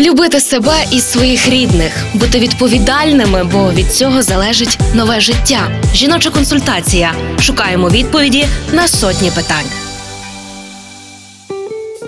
Любити себе і своїх рідних, бути відповідальними, бо від цього залежить нове життя. Жіноча консультація. Шукаємо відповіді на сотні питань.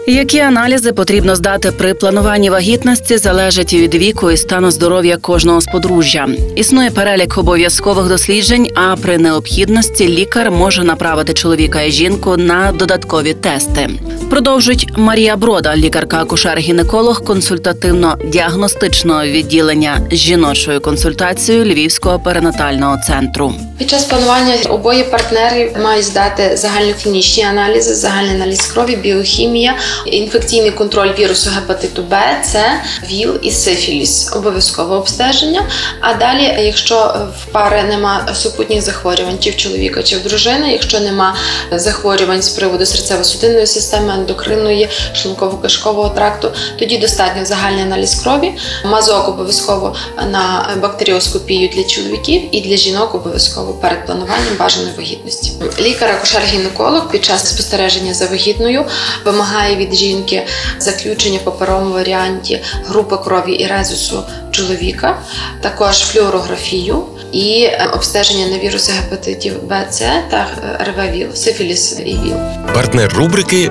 Які аналізи потрібно здати при плануванні вагітності, залежить від віку і стану здоров'я кожного з подружжя. Існує перелік обов'язкових досліджень, а при необхідності лікар може направити чоловіка і жінку на додаткові тести. Продовжить Марія Брода, лікарка-акушер-гінеколог консультативно-діагностичного відділення жіночою консультацією Львівського перинатального центру. Під час планування обоє партнери мають здати загальноклінічні аналізи, загальний аналіз крові, біохімія, інфекційний контроль вірусу гепатиту Б, С, ВІЛ і сифіліс. Обов'язкове обстеження. А далі, якщо в пари нема супутніх захворювань, чи в чоловіка, чи в дружини, якщо нема захворювань з приводу серцево-судинної системи, ендокринної, шлунково-кишкового тракту, тоді достатньо загальний аналіз крові, мазок обов'язково на бактеріоскопію для чоловіків і для жінок обов'язково перед плануванням бажаної вагітності. Лікар-акушер-гінеколог під час спостереження за вагітною вимагає від жінки заключення в паперовому варіанті групи крові і резусу чоловіка, також флюорографію і е, обстеження на віруси гепатитів Б, С та е, РВ-ВІЛ, сифіліс і ВІЛ. Партнер рубрики